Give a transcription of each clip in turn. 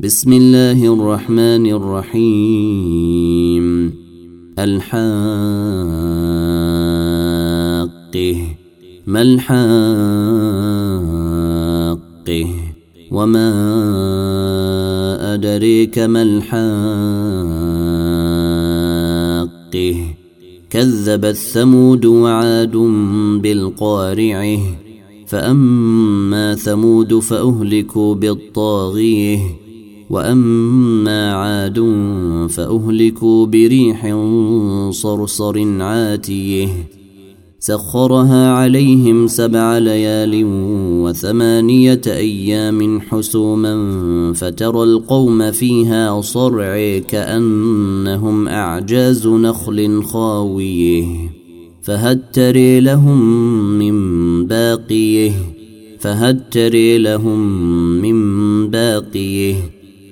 بسم الله الرحمن الرحيم. الحاقه. ما الحاقه؟ وما أدريك ما الحاقه؟ كذبت ثمود وعاد بالقارعه. فأما ثمود فأهلكوا بالطاغية. وأما عاد فأهلكوا بريح صرصر عاتيه سخرها عليهم سبع ليال وثمانية أيام حسوما فترى القوم فيها صرع كأنهم أعجاز نخل خاويه فهل تري لهم من باقيه فهل تري لهم من باقيه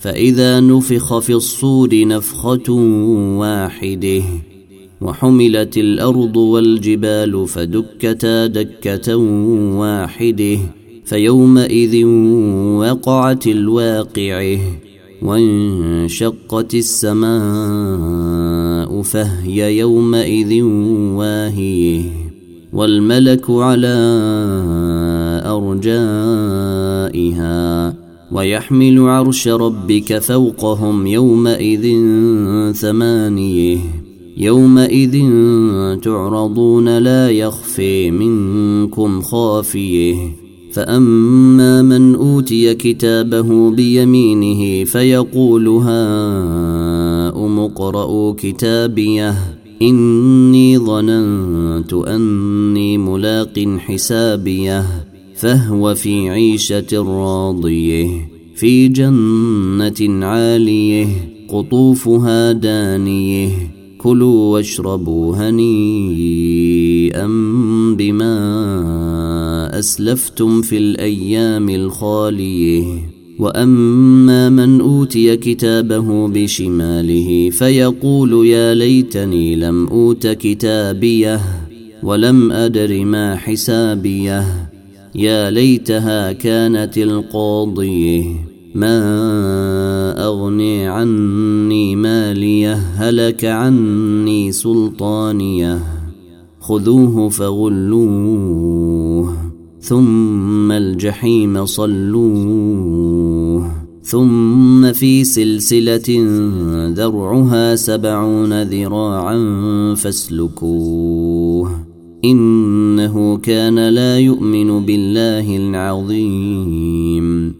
فإذا نفخ في الصور نفخة واحدة وحملت الأرض والجبال فدكتا دكة واحدة فيومئذ وقعت الواقعة وانشقت السماء فهي يومئذ واهية والملك على أرجائها ويحمل عرش ربك فوقهم يومئذ ثمانية. يومئذ تعرضون لا يخفي منكم خافية. فأما من أوتي كتابه بيمينه فيقول هاؤم اقرءوا كتابيه إني ظننت أني ملاق حسابيه فهو في عيشة راضية. في جنة عالية قطوفها دانية. كلوا واشربوا هنيئا بما أسلفتم في الأيام الخالية. وأما من أوتي كتابه بشماله فيقول يا ليتني لم أوت كتابيه ولم أدر ما حسابيه. يا ليتها كانت القاضية. ما اغني عني ماليه هلك عني سلطانيه؟ خذوه فغلوه ثم الجحيم صلوه ثم في سلسله ذرعها سبعون ذراعا فاسلكوه انه كان لا يؤمن بالله العظيم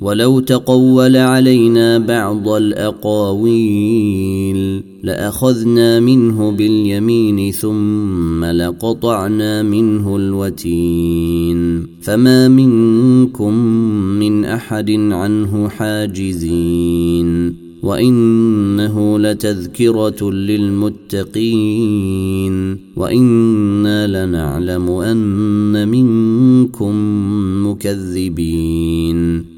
ولو تقول علينا بعض الأقاويل لأخذنا منه باليمين ثم لقطعنا منه الوتين فما منكم من أحد عنه حاجزين وإنه لتذكرة للمتقين وإنا لنعلم أن منكم مكذبين